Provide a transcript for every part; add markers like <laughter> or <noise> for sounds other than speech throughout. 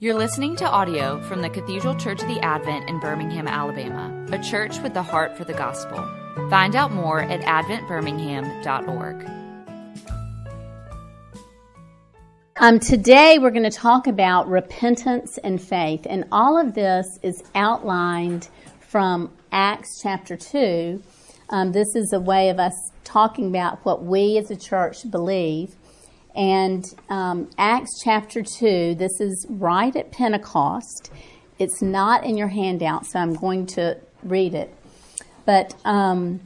You're listening to audio from the Cathedral Church of the Advent in Birmingham, Alabama, a church with the heart for the gospel. Find out more at adventbirmingham.org. Um, today we're going to talk about repentance and faith, and all of this is outlined from Acts chapter 2. Um, this is a way of us talking about what we as a church believe. And um, Acts chapter 2, this is right at Pentecost. It's not in your handout, so I'm going to read it. But um,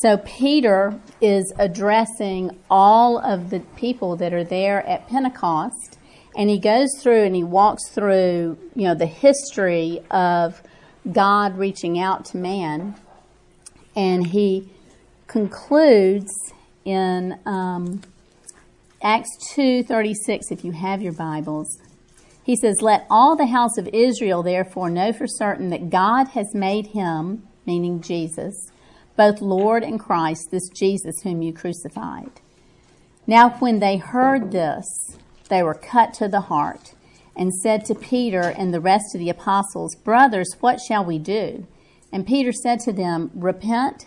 so Peter is addressing all of the people that are there at Pentecost, and he goes through and he walks through, you know, the history of God reaching out to man, and he concludes in um, Acts 2:36 if you have your Bibles. He says, "Let all the house of Israel therefore know for certain that God has made him, meaning Jesus, both Lord and Christ, this Jesus whom you crucified." Now when they heard this, they were cut to the heart and said to Peter and the rest of the apostles, "Brothers, what shall we do?" And Peter said to them, "Repent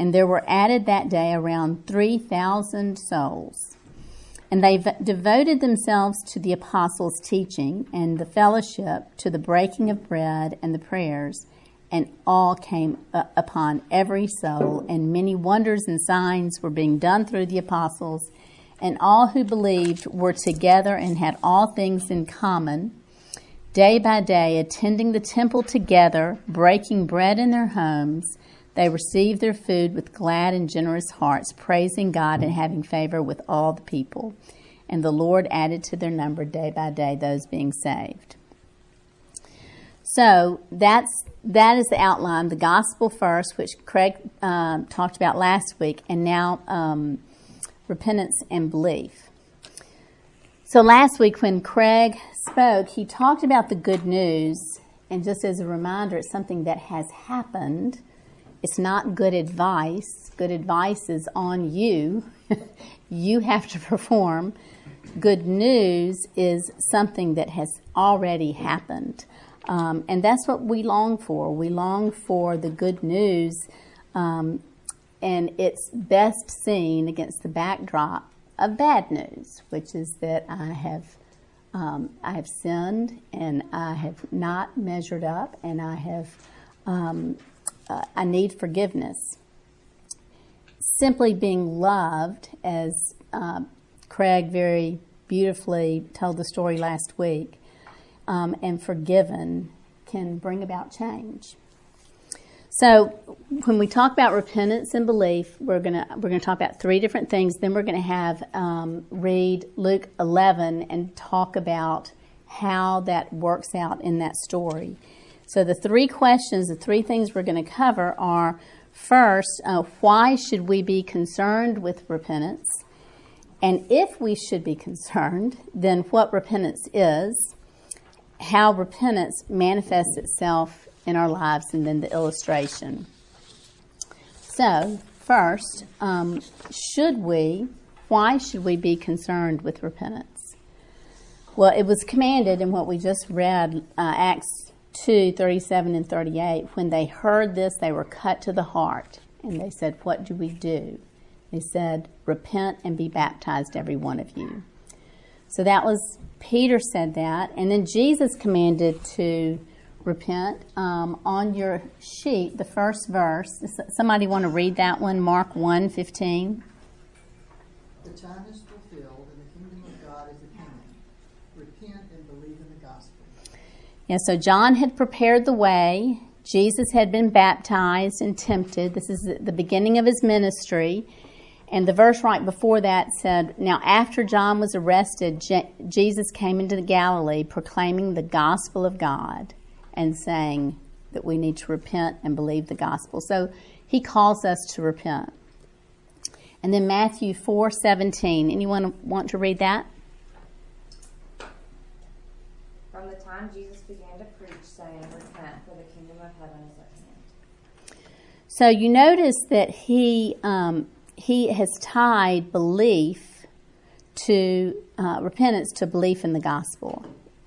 and there were added that day around 3,000 souls. And they devoted themselves to the apostles' teaching and the fellowship, to the breaking of bread and the prayers, and all came upon every soul, and many wonders and signs were being done through the apostles, and all who believed were together and had all things in common, day by day attending the temple together, breaking bread in their homes. They received their food with glad and generous hearts, praising God and having favor with all the people. And the Lord added to their number day by day those being saved. So that's that is the outline. The gospel first, which Craig um, talked about last week, and now um, repentance and belief. So last week, when Craig spoke, he talked about the good news, and just as a reminder, it's something that has happened it's not good advice. Good advice is on you. <laughs> you have to perform. Good news is something that has already happened. Um, and that's what we long for. We long for the good news, um, and it's best seen against the backdrop of bad news, which is that I have um, I have sinned and I have not measured up, and I have um, uh, I need forgiveness. Simply being loved, as uh, Craig very beautifully told the story last week, um, and forgiven can bring about change. So, when we talk about repentance and belief, we're gonna we're gonna talk about three different things. Then we're gonna have um, read Luke 11 and talk about how that works out in that story. So the three questions, the three things we're going to cover are first, uh, why should we be concerned with repentance? And if we should be concerned, then what repentance is, how repentance manifests itself in our lives, and then the illustration. So, first, um, should we, why should we be concerned with repentance? Well, it was commanded in what we just read, uh, Acts 2 37 and 38 when they heard this they were cut to the heart and they said what do we do? They said repent and be baptized every one of you. So that was peter said that and then jesus commanded to repent um, on your sheet the first verse. Somebody want to read that one? Mark 1 15 the time is fulfilled and the kingdom of god is at hand. Repent and believe in the gospel yeah, so John had prepared the way. Jesus had been baptized and tempted. This is the beginning of his ministry. And the verse right before that said, Now after John was arrested, Je- Jesus came into Galilee proclaiming the gospel of God and saying that we need to repent and believe the gospel. So he calls us to repent. And then Matthew 4:17. Anyone want to read that? From the time Jesus began to preach, saying, Repent, for the kingdom of heaven is at hand. So you notice that he um, he has tied belief to uh, repentance to belief in the gospel.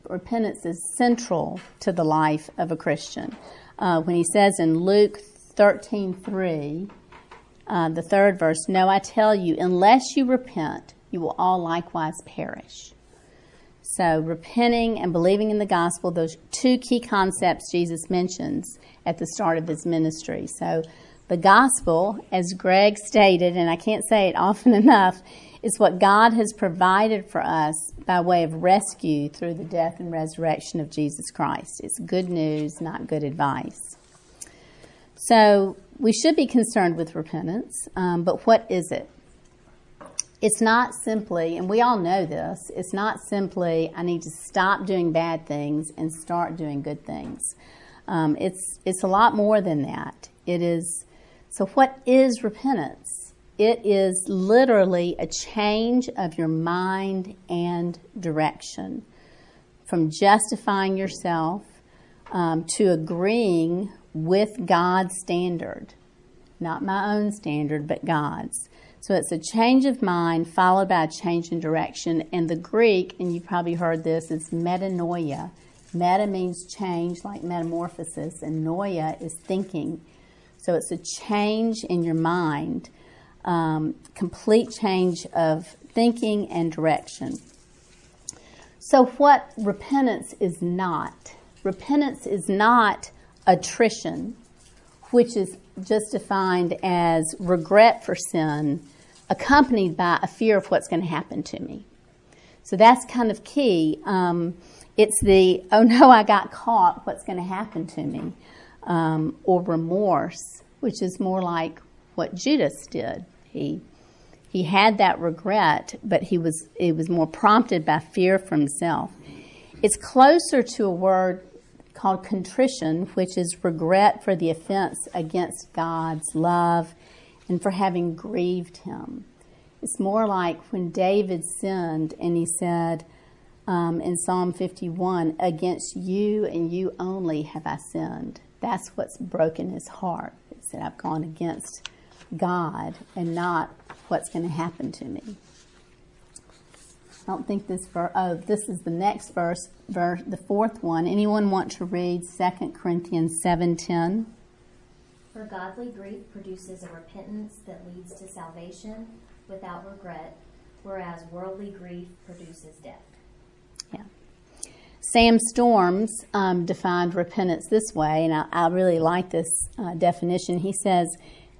Repentance is central to the life of a Christian. Uh, when he says in Luke thirteen three, uh, the third verse, "No, I tell you, unless you repent, you will all likewise perish." So, repenting and believing in the gospel, those two key concepts Jesus mentions at the start of his ministry. So, the gospel, as Greg stated, and I can't say it often <laughs> enough, is what God has provided for us by way of rescue through the death and resurrection of Jesus Christ. It's good news, not good advice. So, we should be concerned with repentance, um, but what is it? It's not simply, and we all know this, it's not simply, I need to stop doing bad things and start doing good things. Um, it's, it's a lot more than that. It is, so what is repentance? It is literally a change of your mind and direction from justifying yourself um, to agreeing with God's standard. Not my own standard, but God's. So it's a change of mind followed by a change in direction. And the Greek, and you've probably heard this, is metanoia. Meta means change, like metamorphosis, and noia is thinking. So it's a change in your mind, um, complete change of thinking and direction. So, what repentance is not? Repentance is not attrition, which is just defined as regret for sin accompanied by a fear of what's going to happen to me. So that's kind of key. Um, it's the, oh no, I got caught, what's going to happen to me? Um, or remorse, which is more like what Judas did. He, he had that regret, but he was, it was more prompted by fear for himself. It's closer to a word called contrition, which is regret for the offense against God's love and for having grieved him. It's more like when David sinned and he said um, in Psalm 51, Against you and you only have I sinned. That's what's broken his heart. He said, I've gone against God and not what's going to happen to me. I don't think this verse, oh, this is the next verse, verse, the fourth one. Anyone want to read 2 Corinthians 7.10? For godly grief produces a repentance that leads to salvation without regret, whereas worldly grief produces death. Yeah. Sam Storms um, defined repentance this way, and I, I really like this uh, definition. He says,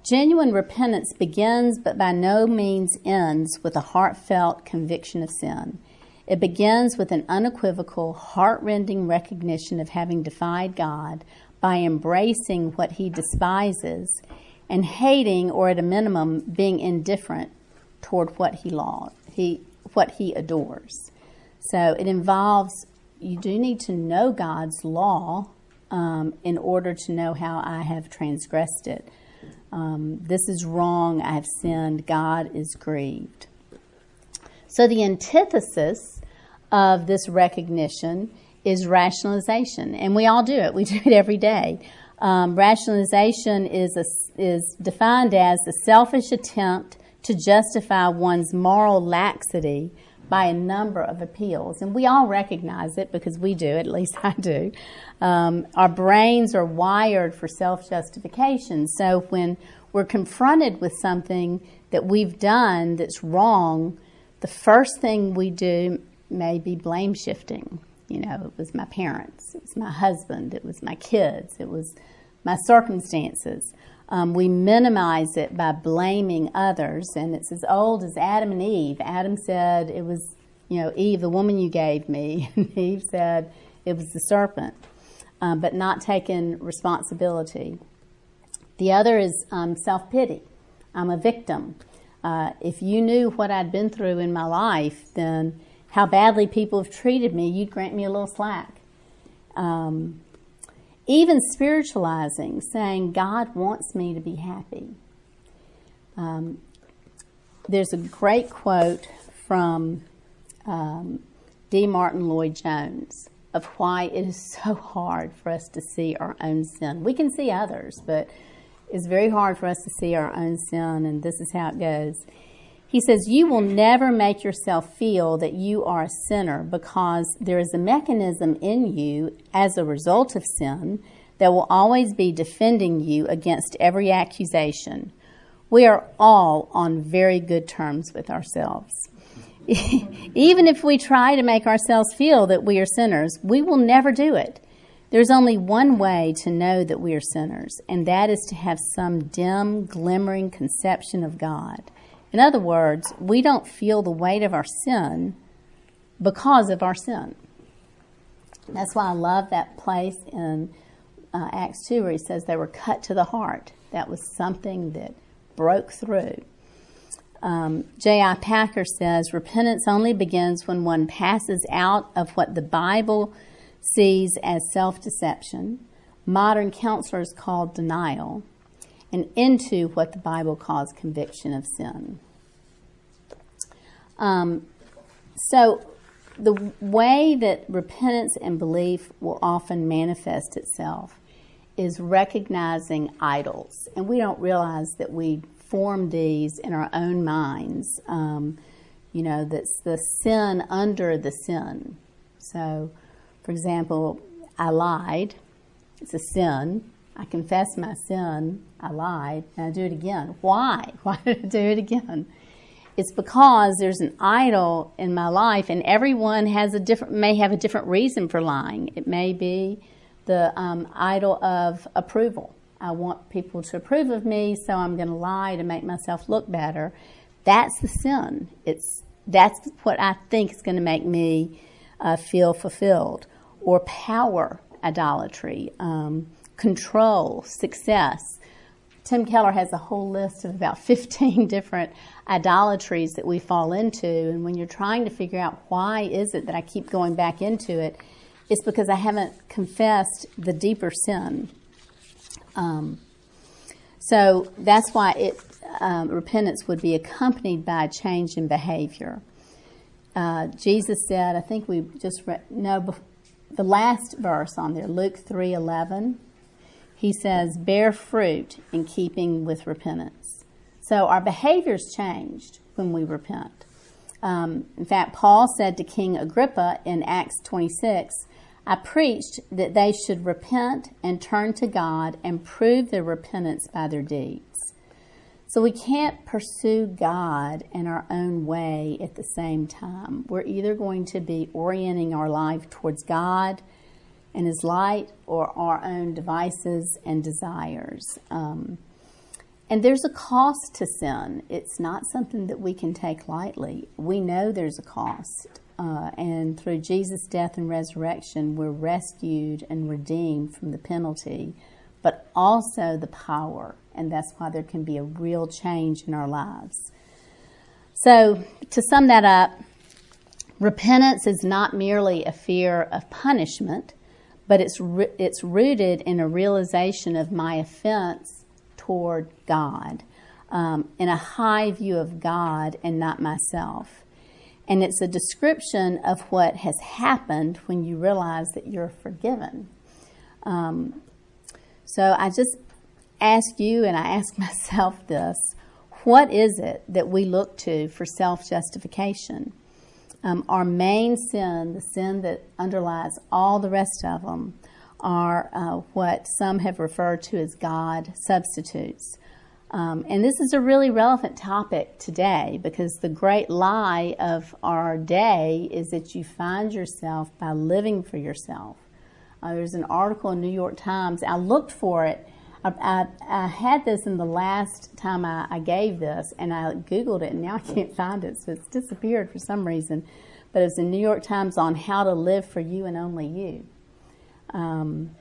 Genuine repentance begins but by no means ends with a heartfelt conviction of sin. It begins with an unequivocal, heart-rending recognition of having defied God, by embracing what he despises and hating or at a minimum being indifferent toward what he law, he what he adores. So it involves you do need to know God's law um, in order to know how I have transgressed it. Um, this is wrong. I have sinned. God is grieved. So the antithesis of this recognition is rationalization, and we all do it. We <laughs> do it every day. Um, rationalization is a, is defined as the selfish attempt to justify one's moral laxity by a number of appeals, and we all recognize it because we do. At <laughs> least I do. Um, our brains are wired for self justification. So when we're confronted with something that we've done that's wrong, the first thing we do may be blame shifting. You know, it was my parents, it was my husband, it was my kids, it was my circumstances. Um, we minimize it by blaming others, and it's as old as Adam and Eve. Adam said it was, you know, Eve, the woman you gave me, <laughs> and Eve said it was the serpent, um, but not taking responsibility. The other is um, self pity. I'm a victim. Uh, if you knew what I'd been through in my life, then how badly people have treated me, you'd grant me a little slack. Um, even spiritualizing, saying, God wants me to be happy. Um, there's a great quote from um, D. Martyn Lloyd Jones of why it is so hard for us to see our own sin. We can see others, but it's very hard for us to see our own sin, and this is how it goes. He says, You will never make yourself feel that you are a sinner because there is a mechanism in you as a result of sin that will always be defending you against every accusation. We are all on very good terms with ourselves. <laughs> Even if we try to make ourselves feel that we are sinners, we will never do it. There's only one way to know that we are sinners, and that is to have some dim, glimmering conception of God. In other words, we don't feel the weight of our sin because of our sin. That's why I love that place in uh, Acts 2 where he says they were cut to the heart. That was something that broke through. Um, J.I. Packer says repentance only begins when one passes out of what the Bible sees as self deception, modern counselors call denial, and into what the Bible calls conviction of sin. Um, so, the way that repentance and belief will often manifest itself is recognizing idols. And we don't realize that we form these in our own minds. Um, you know, that's the sin under the sin. So, for example, I lied. It's a sin. I confess my sin. I lied. And I do it again. Why? <laughs> Why did I do it again? It's because there's an idol in my life, and everyone has a different may have a different reason for lying. It may be the um, idol of approval. I want people to approve of me, so I'm going to lie to make myself look better. That's the sin. It's that's what I think is going to make me uh, feel fulfilled. Or power idolatry, um, control, success. Tim Keller has a whole list of about <laughs> 15 different idolatries that we fall into. And when you're trying to figure out why is it that I keep going back into it, it's because I haven't confessed the deeper sin. Um, so that's why it, um, repentance would be accompanied by a change in behavior. Uh, Jesus said, I think we just read, no, the last verse on there, Luke 3:11, he says, "Bear fruit in keeping with repentance." So our behaviors changed when we repent. Um, in fact, Paul said to King Agrippa in Acts 26, I preached that they should repent and turn to God and prove their repentance by their deeds. So we can't pursue God in our own way at the same time. We're either going to be orienting our life towards God and His light or our own devices and desires. Um, and there's a cost to sin. It's not something that we can take lightly. We know there's a cost. Uh, and through Jesus' death and resurrection, we're rescued and redeemed from the penalty, but also the power. And that's why there can be a real change in our lives. So, to sum that up, repentance is not merely a fear of punishment, but it's, it's rooted in a realization of my offense toward God, um, in a high view of God and not myself. And it's a description of what has happened when you realize that you're forgiven. Um, so I just ask you, and I ask <laughs> myself this what is it that we look to for self justification? Um, our main sin, the sin that underlies all the rest of them, are uh, what some have referred to as God substitutes. Um, and this is a really relevant topic today because the great lie of our day is that you find yourself by living for yourself. Uh, there's an article in New York Times. I looked for it. I, I, had this in the last time I, I, gave this, and I Googled it, and now I can't find it, so it's disappeared for some reason. But it's in New York Times on how to live for you and only you. Um,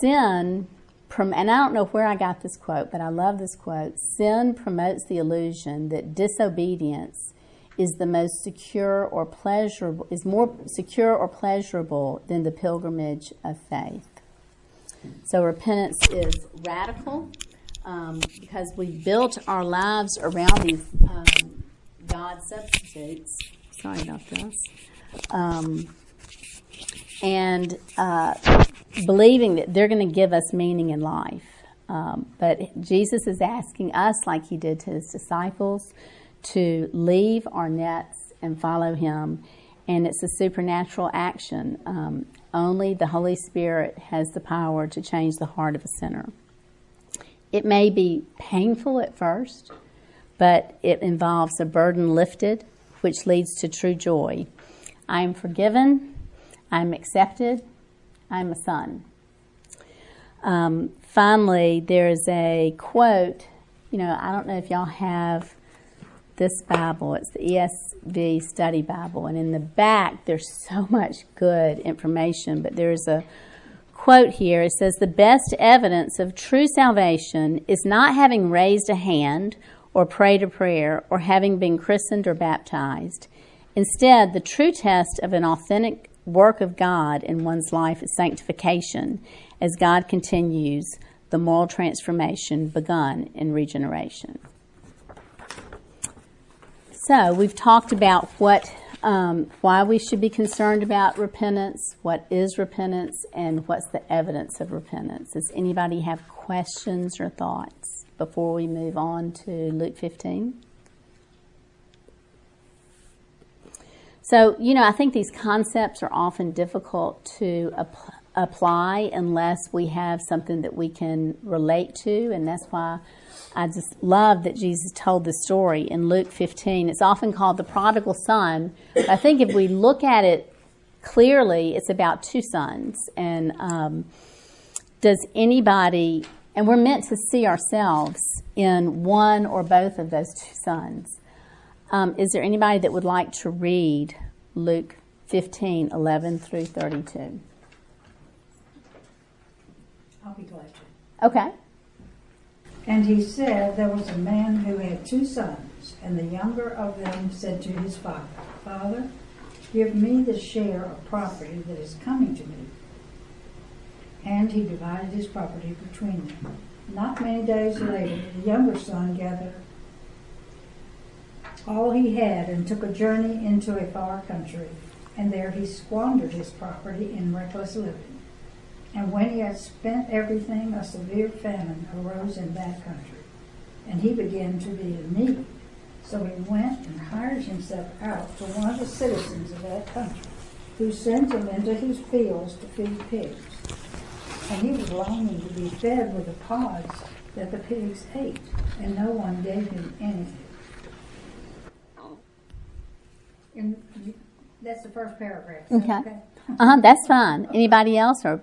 sin and I don't know where I got this quote, but I love this quote. Sin promotes the illusion that disobedience is the most secure or pleasurable, is more secure or pleasurable than the pilgrimage of faith. So repentance is radical um, because we built our lives around these um, God substitutes. Sorry about this. Um, and uh, believing that they're going to give us meaning in life. Um, but Jesus is asking us, like he did to his disciples, to leave our nets and follow him. And it's a supernatural action. Only the Holy Spirit has the power to change the heart of a sinner. It may be painful at first, but it involves a burden lifted, which leads to true joy. I am forgiven, I'm accepted, I'm a son. Um, finally, there's a quote. You know, I don't know if y'all have this Bible. It's the ESV Study Bible, and in the back there's so <laughs> much good information. But there's a quote here. It says, "The best evidence of true salvation is not having raised a hand or prayed a prayer or having been christened or baptized. Instead, the true test of an authentic work of God in one's life is sanctification as God continues the moral transformation begun in regeneration. So, we've talked about what, um, why we should be concerned about repentance, what is repentance, and what's the evidence of repentance. Does anybody have questions or thoughts before we move on to Luke 15? So, you know, I think these concepts are often difficult to ap- apply unless we have something that we can relate to, and that's why I just love that Jesus told the story in Luke 15. It's often called the prodigal son, but I think if we look at it clearly, it's about two sons. And um, does anybody, and we're meant to see ourselves in one or both of those two sons. Um, is there anybody that would like to read Luke 15, 11 through 32? I'll be glad to. Okay. And he said, There was a man who had two sons, and the younger of them said to his father, Father, give me the share of property that is coming to me. And he divided his property between them. Not many days later, the younger son gathered all he had and took a journey into a far country, and there he squandered his property in reckless living. And when he had spent everything, a severe famine arose in that country, and he began to be in need. So he went and hired himself out to one of the citizens of that country, who sent him into his fields to feed pigs. And he was longing to be fed with the pods that the pigs ate, and no one gave him anything. And that's the first paragraph. That Okay. Uh huh. That's fine. Anybody else, or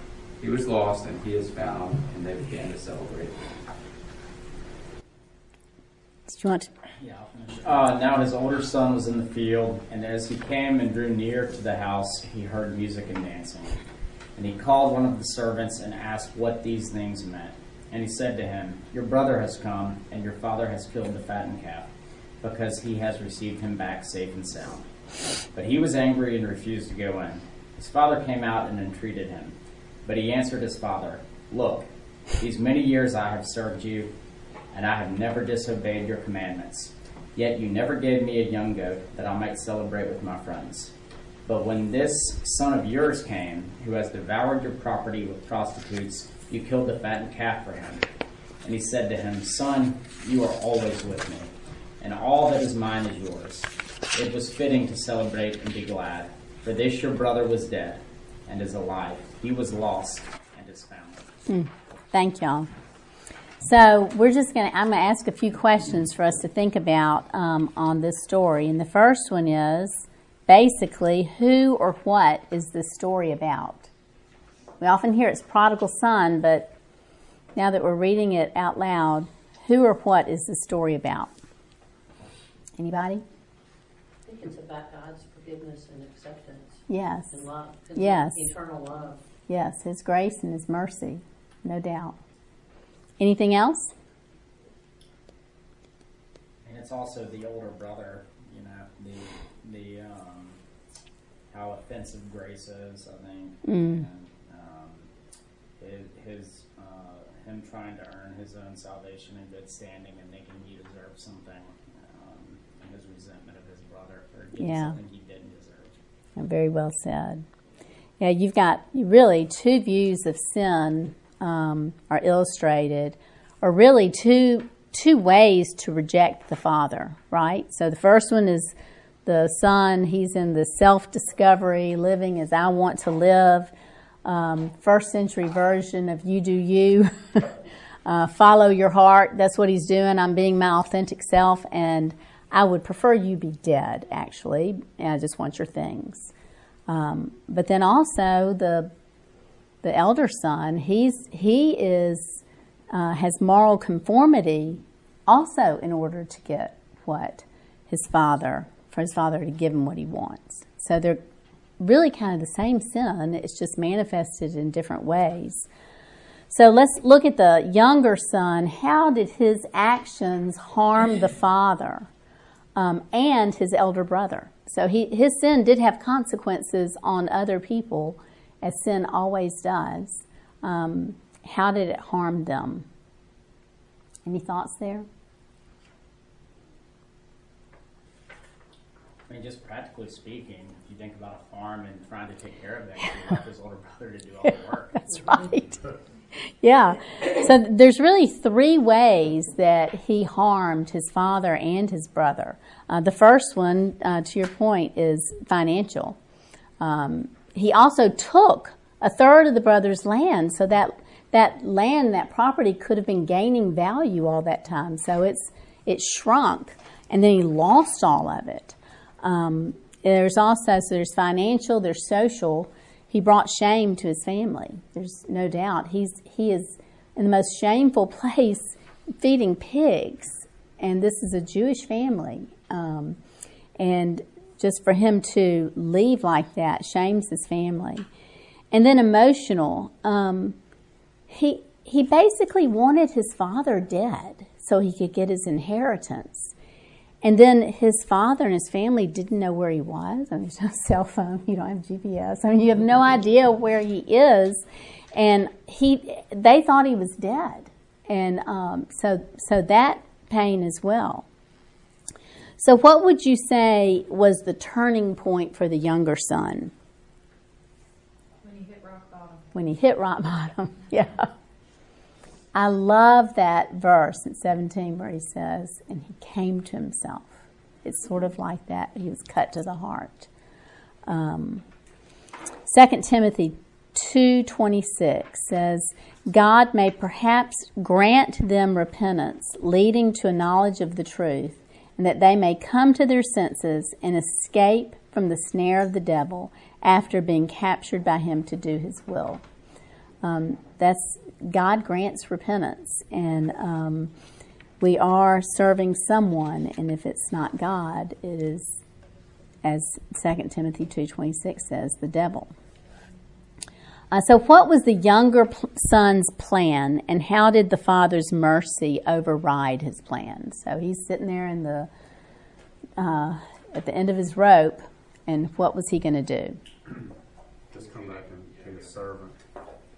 He was lost, and he is found, and they began to celebrate. Do you want? Yeah, Uh, now his older son was in the field, and as he came and drew near to the house, he heard music and dancing. And he called one of the servants and asked what these things meant. And he said to him, Your brother has come, and your father has killed the fattened calf, because he has received him back safe and sound. But he was angry and refused to go in. His father came out and entreated him. But he answered his father, Look, these many years I have served you, and I have never disobeyed your commandments. Yet you never gave me a young goat that I might celebrate with my friends. But when this son of yours came, who has devoured your property with prostitutes, you killed the fattened calf for him. And he said to him, Son, you are always with me, and all that is mine is yours. It was fitting to celebrate and be glad, for this your brother was dead and is alive. He was lost and is found. Thank y'all. So we're just going to, I'm going to ask a few questions for us to think about um, on this story. And the first one is basically who or what is this story about? We often hear it's prodigal son, but now that we're reading it out loud, who or what is the story about? Anybody? I think it's about God's forgiveness and acceptance Yes. and love. Yes. Eternal love. Yes, His grace and His mercy, no doubt. Anything else? And it's also the older brother, you know, the the um, how offensive grace is, I think, Mm. and um, his, his uh, him trying to earn his own salvation and good standing and thinking he deserved something, um, and his resentment of his brother for getting Yeah. something he didn't deserve. Very well said. Yeah, you've got really two views of sin um, are illustrated, or really two two ways to reject the Father. Right. So the first one is the Son. He's in the self discovery, living as I want to live. Um, first century version of you do you. <laughs> uh, follow your heart. That's what he's doing. I'm being my authentic self, and I would prefer you be dead, actually. And I just want your things. Um, but then also the the elder son, he's he is uh, has moral conformity, also in order to get what his father for his father to give him what he wants. So they're really kind of the same sin. It's just manifested in different ways. So let's look at the younger son. How did his actions harm the father um, and his elder brother? So he, his sin did have consequences on other people, as sin always does. Um, how did it harm them? Any thoughts there? I mean, just practically speaking, if you think about a farm and trying to take care of it, you want his older brother to do all the work. <laughs> That's right. <laughs> Yeah. So there's really three ways that he harmed his father and his brother. Uh, the first one, uh, to your point, is financial. Um, he also took a third of the brother's land, so that that land, that property, could have been gaining value all that time. So it's it shrunk, and then he lost all of it. Um, there's also so there's financial, there's social. He brought shame to his family. There's no doubt. He's he is in the most shameful <laughs> place, feeding pigs, and this is a Jewish family. Um, and just for him to leave like that shames his family. And then emotional. Um, he he basically wanted his father dead so he could get his inheritance. And then his father and his family didn't know where he was. I mean, <laughs> there's no cell phone. You don't have GPS. I mean, you have no idea where he is. And he, they thought he was dead. And um, so, so that pain as well. So, what would you say was the turning point for the younger son? When he hit rock bottom. When he hit rock bottom, <laughs> yeah. I love that verse in 17 where he says, and he came to himself. It's sort of like that. He was cut to the heart. Um, 2 Timothy 2.26 says, God may perhaps grant them repentance, leading to a knowledge of the truth, and that they may come to their senses and escape from the snare of the devil after being captured by him to do his will. Um, that's God grants repentance, and um, we are serving someone, and if it's not God, it is, as 2 Timothy two twenty six says, the devil. Uh, so, what was the younger son's plan, and how did the father's mercy override his plan? So he's sitting there in the uh, at the end of his rope, and what was he going to do? Just come back and be a servant.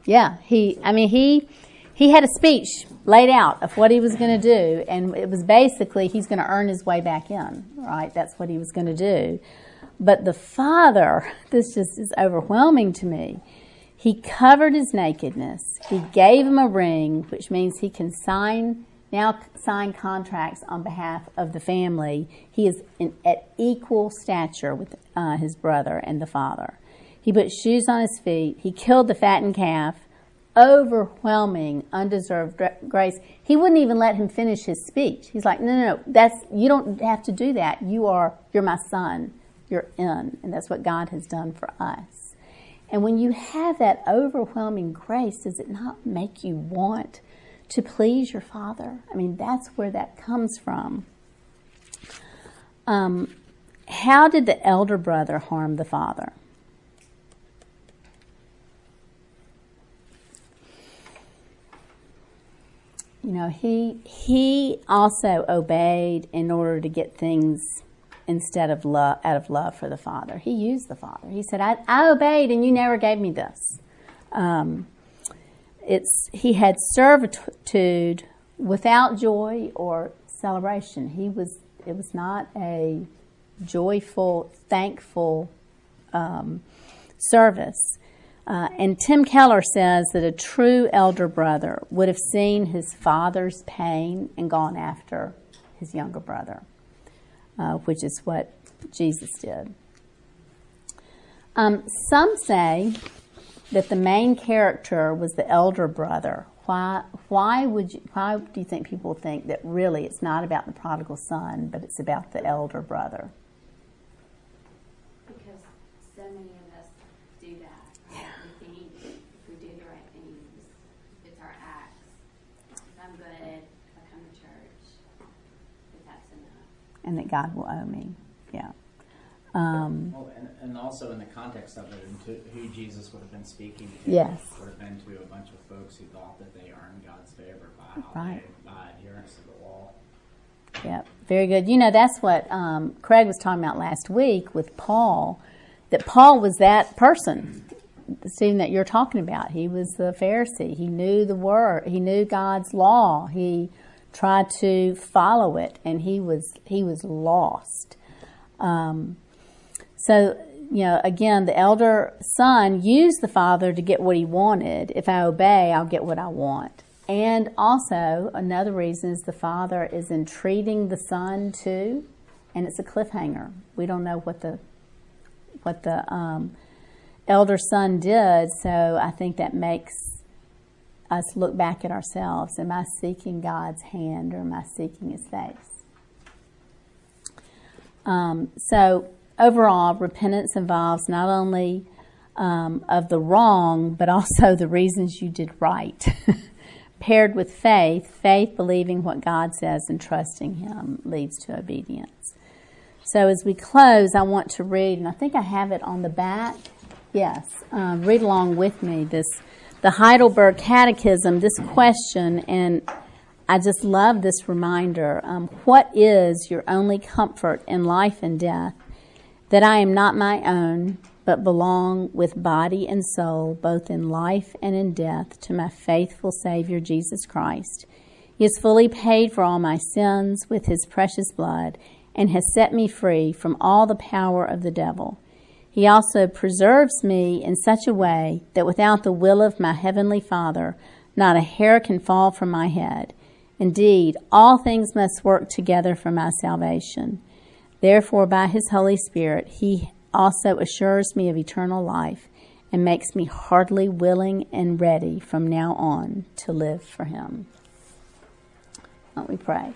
Yeah, he. I mean, he he had a speech laid out of what he was going to do, and it was basically he's going to earn his way back in. Right, that's what he was going to do. But the father, <laughs> this just is overwhelming to me. He covered his nakedness. He gave him a ring, which means he can sign now sign contracts on behalf of the family. He is in, at equal stature with uh, his brother and the father. He put shoes on his feet. He killed the fattened calf. Overwhelming, undeserved grace. He wouldn't even let him finish his speech. He's like, no, no, no, that's, you don't have to do that. You are, you're my son. You're in. And that's what God has done for us. And when you have that overwhelming grace, does it not make you want to please your Father? I mean, that's where that comes from. Um, how did the elder brother harm the father? You know, he he also obeyed in order to get things instead of love out of love for the father. He used the father. He said, "I, I obeyed, and you never gave me this." Um, it's he had servitude without joy or celebration. He was it was not a joyful, thankful um, service. Uh, and Tim Keller says that a true elder brother would have seen his father's pain and gone after his younger brother, uh, which is what Jesus did. Um, some say that the main character was the elder brother. Why? Why would you? Why do you think people think that really it's not about the prodigal son, but it's about the elder brother? And that God will owe me. Yeah. Um, well, and, and, also in the context of it, and who Jesus would have been speaking to, yes. would have been to a bunch of folks who thought that they earned God's favor by, right. by adherence to the law. Yeah, very good. You know, that's what um, Craig was talking about last week with Paul, that Paul was that person, the student that you're talking about. He was the Pharisee. He knew the word. He knew God's law. He tried to follow it, and he was he was lost. Um, so you know, again, the elder son used the father to get what he wanted. If I obey, I'll get what I want. And also, another reason is the father is entreating the son too, and it's a cliffhanger. We don't know what the what the um, elder son did, so I think that makes us look back at ourselves. Am I seeking God's hand or am I seeking His face? Um, so, overall, repentance involves not only um, of the wrong, but also the reasons you did right. <laughs> Paired with faith, faith believing what God says and trusting Him leads to obedience. So, as we close, I want to read, and I think I have it on the back. Yes, um, read along with me this the Heidelberg Catechism this question, and I just love this reminder. Um, what is your only comfort in life and death? That I am not my own, but belong with body and soul, both in life and in death, to my faithful Savior Jesus Christ. He has fully paid for all my sins with his precious blood and has set me free from all the power of the devil. He also preserves me in such a way that without the will of my heavenly Father, not a hair can fall from my head. Indeed, all things must work together for my salvation. Therefore, by his Holy Spirit, he also assures me of eternal life and makes me heartily willing and ready from now on to live for him. Let we pray.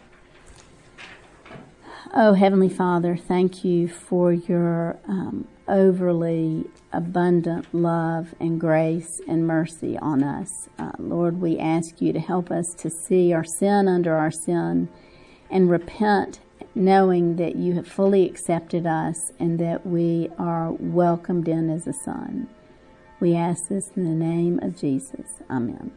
Oh, Heavenly Father, thank you for your um, overly abundant love and grace and mercy on us. Uh, Lord, we ask you to help us to see our sin under our sin and repent knowing that you have fully accepted us and that we are welcomed in as a son. We ask this in the name of Jesus. Amen.